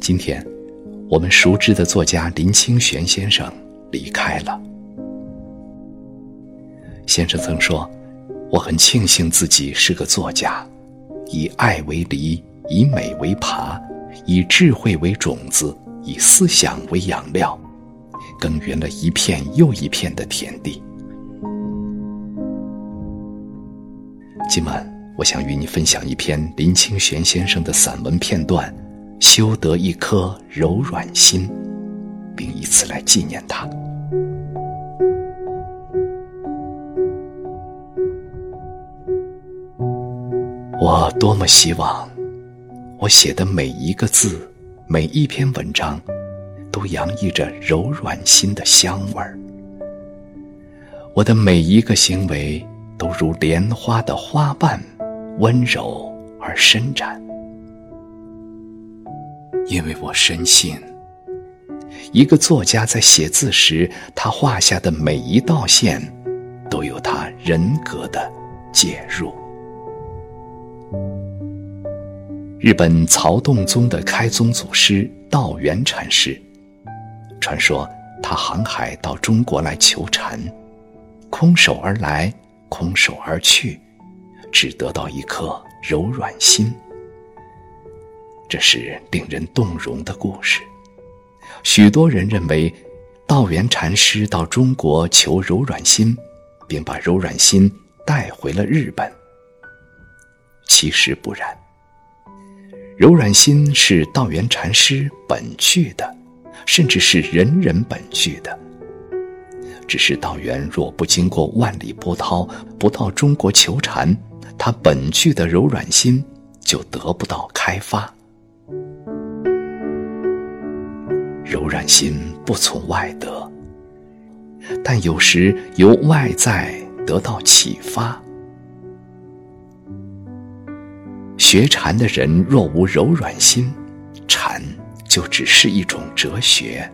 今天，我们熟知的作家林清玄先生离开了。先生曾说：“我很庆幸自己是个作家，以爱为犁，以美为耙，以智慧为种子，以思想为养料，耕耘了一片又一片的田地。”今晚，我想与你分享一篇林清玄先生的散文片段。修得一颗柔软心，并以此来纪念他。我多么希望，我写的每一个字，每一篇文章，都洋溢着柔软心的香味儿。我的每一个行为，都如莲花的花瓣，温柔而伸展。因为我深信，一个作家在写字时，他画下的每一道线，都有他人格的介入。日本曹洞宗的开宗祖师道元禅师，传说他航海到中国来求禅，空手而来，空手而去，只得到一颗柔软心。这是令人动容的故事。许多人认为，道元禅师到中国求柔软心，并把柔软心带回了日本。其实不然，柔软心是道元禅师本具的，甚至是人人本具的。只是道元若不经过万里波涛，不到中国求禅，他本具的柔软心就得不到开发。柔软心不从外得，但有时由外在得到启发。学禅的人若无柔软心，禅就只是一种哲学，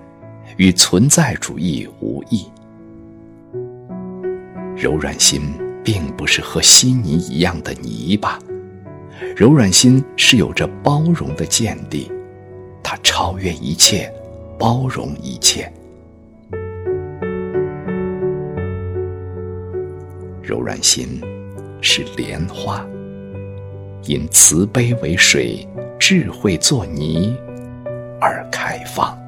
与存在主义无异。柔软心并不是和稀泥一样的泥巴，柔软心是有着包容的见地，它超越一切。包容一切，柔软心是莲花，因慈悲为水，智慧作泥而开放。